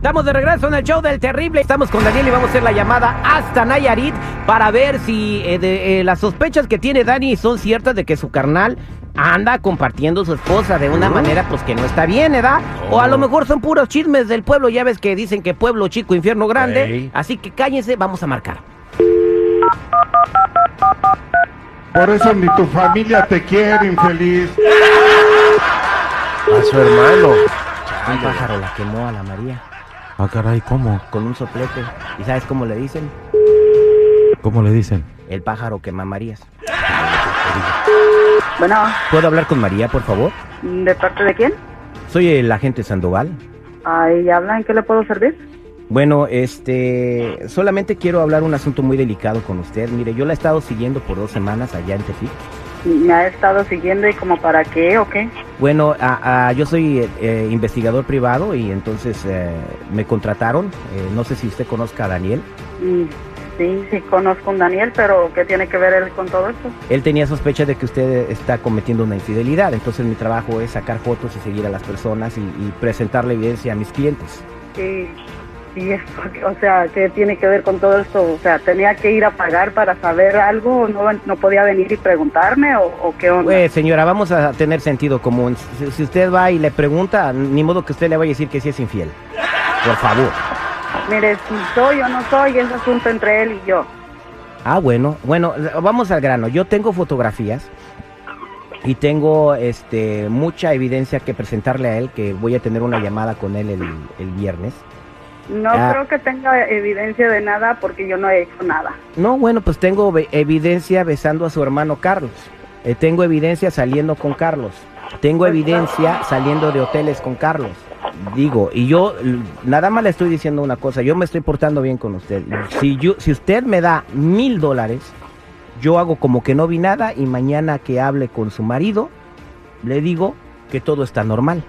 Estamos de regreso en el show del terrible. Estamos con Daniel y vamos a hacer la llamada hasta Nayarit para ver si eh, de, eh, las sospechas que tiene Dani son ciertas de que su carnal anda compartiendo su esposa de una manera pues que no está bien, ¿verdad? O a lo mejor son puros chismes del pueblo, ya ves que dicen que pueblo chico, infierno grande. Así que cállense, vamos a marcar. Por eso ni tu familia te quiere, infeliz. A su hermano. Un pájaro la quemó a la María Ah, caray, ¿cómo? con un soplete. ¿Y sabes cómo le dicen? ¿Cómo le dicen? El pájaro quema Marías. Bueno, ¿Puedo hablar con María, por favor? ¿de parte de quién? Soy el agente Sandoval. Ahí habla, ¿en qué le puedo servir? Bueno, este, solamente quiero hablar un asunto muy delicado con usted. Mire, yo la he estado siguiendo por dos semanas allá en Tepic. ¿Me ha estado siguiendo y como para qué o qué? Bueno, a- a- yo soy eh, investigador privado y entonces eh, me contrataron. Eh, no sé si usted conozca a Daniel. Mm, Sí, sí, conozco a Daniel, pero ¿qué tiene que ver él con todo esto? Él tenía sospecha de que usted está cometiendo una infidelidad. Entonces mi trabajo es sacar fotos y seguir a las personas y, y presentar la evidencia a mis clientes. Sí, sí, es porque- o sea, ¿qué tiene que ver con todo esto? O sea, ¿tenía que ir a pagar para saber algo? ¿No, no podía venir y preguntarme o, o qué onda? Pues señora, vamos a tener sentido común. Si, si usted va y le pregunta, ni modo que usted le vaya a decir que sí es infiel. Por favor. Mire, si soy o no soy, es asunto entre él y yo. Ah, bueno, bueno, vamos al grano. Yo tengo fotografías y tengo este mucha evidencia que presentarle a él, que voy a tener una llamada con él el, el viernes. No Ah. creo que tenga evidencia de nada porque yo no he hecho nada. No, bueno, pues tengo evidencia besando a su hermano Carlos. Eh, tengo evidencia saliendo con Carlos. Tengo evidencia saliendo de hoteles con Carlos. Digo, y yo nada más le estoy diciendo una cosa, yo me estoy portando bien con usted. Si, yo, si usted me da mil dólares, yo hago como que no vi nada y mañana que hable con su marido, le digo que todo está normal.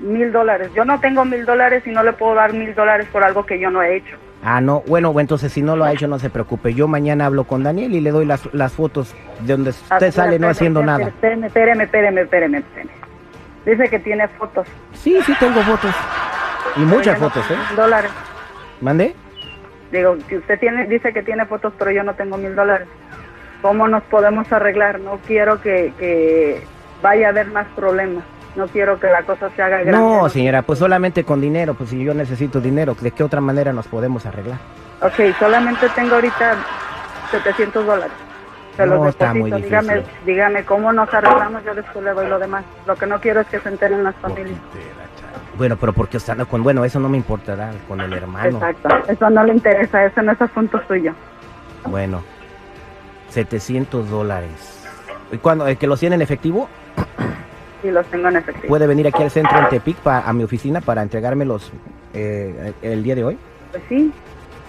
Mil dólares. Yo no tengo mil dólares y no le puedo dar mil dólares por algo que yo no he hecho. Ah, no, bueno, entonces si no lo ha hecho, no se preocupe. Yo mañana hablo con Daniel y le doy las, las fotos de donde Ah, usted sale no haciendo nada. Espéreme, espéreme, espéreme, espéreme. Dice que tiene fotos. Sí, sí tengo fotos. Y muchas fotos, ¿eh? dólares. ¿Mande? Digo, que usted tiene, dice que tiene fotos, pero yo no tengo mil dólares. ¿Cómo nos podemos arreglar? No quiero que, que vaya a haber más problemas. No quiero que la cosa se haga grande. No, señora, pues solamente con dinero. Pues si yo necesito dinero, ¿de qué otra manera nos podemos arreglar? Ok, solamente tengo ahorita 700 dólares. Se los No, está muy difícil. dígame, dígame cómo nos arreglamos, yo después le doy lo demás. Lo que no quiero es que se enteren las familias. Bueno, pero porque está con... Bueno, eso no me importará con el hermano. Exacto, eso no le interesa, eso no es asunto suyo. Bueno, 700 dólares. ¿Y cuándo? ¿El que los tiene en efectivo? Y los tengo en efectivo. ¿Puede venir aquí al centro en Tepic, pa- a mi oficina, para entregármelos eh, el día de hoy? Pues sí,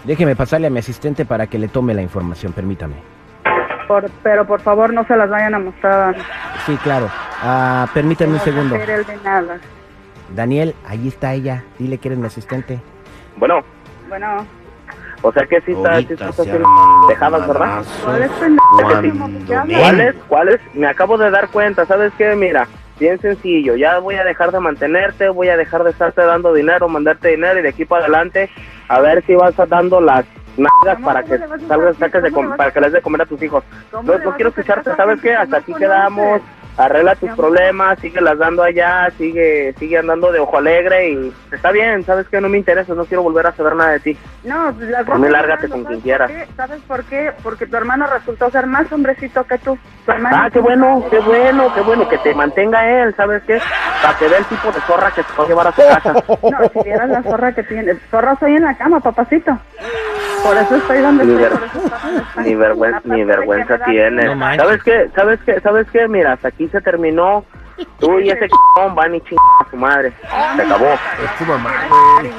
Déjeme pasarle a mi asistente para que le tome la información, permítame. por, pero por favor no se las vayan a mostrar. Sí, claro. Ah, permítame un segundo. de nada. Daniel, ahí está ella. Dile que eres mi asistente. Bueno, Bueno, o sea que sí está, sí se haciendo ¿verdad? madrazos. ¿cuál es pendejo? Cuando Ya, ven. ¿Cuáles? ¿Cuáles? Me acabo de dar cuenta, ¿sabes qué? Mira, bien sencillo, ya voy a dejar de mantenerte, voy a dejar de estarte dando dinero, mandarte dinero y de aquí para adelante a ver si vas dando las nalgas ¿Cómo- para que salgas, saques de ¿Cómo le com- vas para que les dé comer a tus hijos. ¿Cómo No, no quiero escucharte, ¿sabes qué? Hasta aquí quedamos? Arregla tus problemas, sigue las dando allá, sigue, sigue andando de ojo alegre y está bien, ¿sabes qué? No me interesa, no quiero volver a saber nada de ti. No, las Por mí, lárgate con ¿sabes quien quieras. por? ¿Sabes por qué? Porque tu hermano resultó ser más hombrecito que tú. Tu hermano Ah, qué bueno, qué bueno, qué bueno, que te mantenga él, ¿sabes qué? Para que vea el tipo de zorra que se va a llevar a su casa. No, si vieras la zorra que tiene. Zorra soy en la cama, papacito. Por eso estoy donde Ni, estoy. ver- por eso estoy donde estoy. ni vergüenza, ni vergüenza. No manches. ¿Sabes qué? ¿Sabes qué? ¿Sabes qué? Mira, hasta aquí se terminó. Tú y ese c van y ching a su madre. Se acabó. Es tu mamá, güey.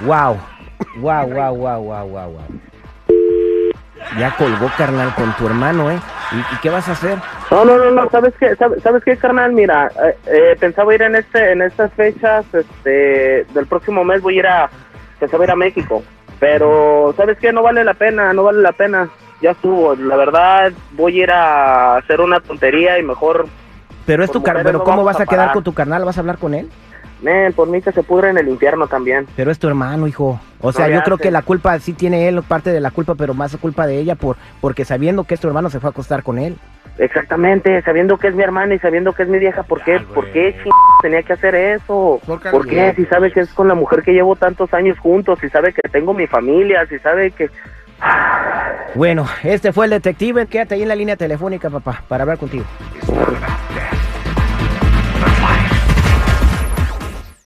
Wow. Wow, wow, wow, wow, wow, wow. Ya colgó, carnal, con tu hermano, ¿eh? ¿Y, y qué vas a hacer? No, no, no, no, ¿sabes qué? ¿Sabes, sabes qué, carnal? Mira, eh, eh, pensaba ir en este en estas fechas este del próximo mes voy a ir a pensaba ir a México, pero ¿sabes qué? No vale la pena, no vale la pena. ya estuvo. La verdad, voy a ir a hacer una tontería y mejor, Pero es tu carnal, pero ¿cómo vas a a quedar con tu carnal? ¿Vas a hablar con él? Men, por mí que se pudre en el infierno también. Pero es tu hermano, hijo. O sea, yo creo que la culpa sí tiene él, parte de la culpa, pero más culpa de ella por porque sabiendo que es tu hermano se fue a acostar con él. Exactamente, sabiendo que es mi hermana y sabiendo que es mi vieja, ¿por qué, ¿por qué ching- tenía que hacer eso? Por ¿Por qué? Si sabe que es con la mujer que llevo tantos años juntos, si sabe que tengo mi familia, si sabe que... Bueno, este fue el detective. Quédate ahí en la línea telefónica, papá, para hablar contigo.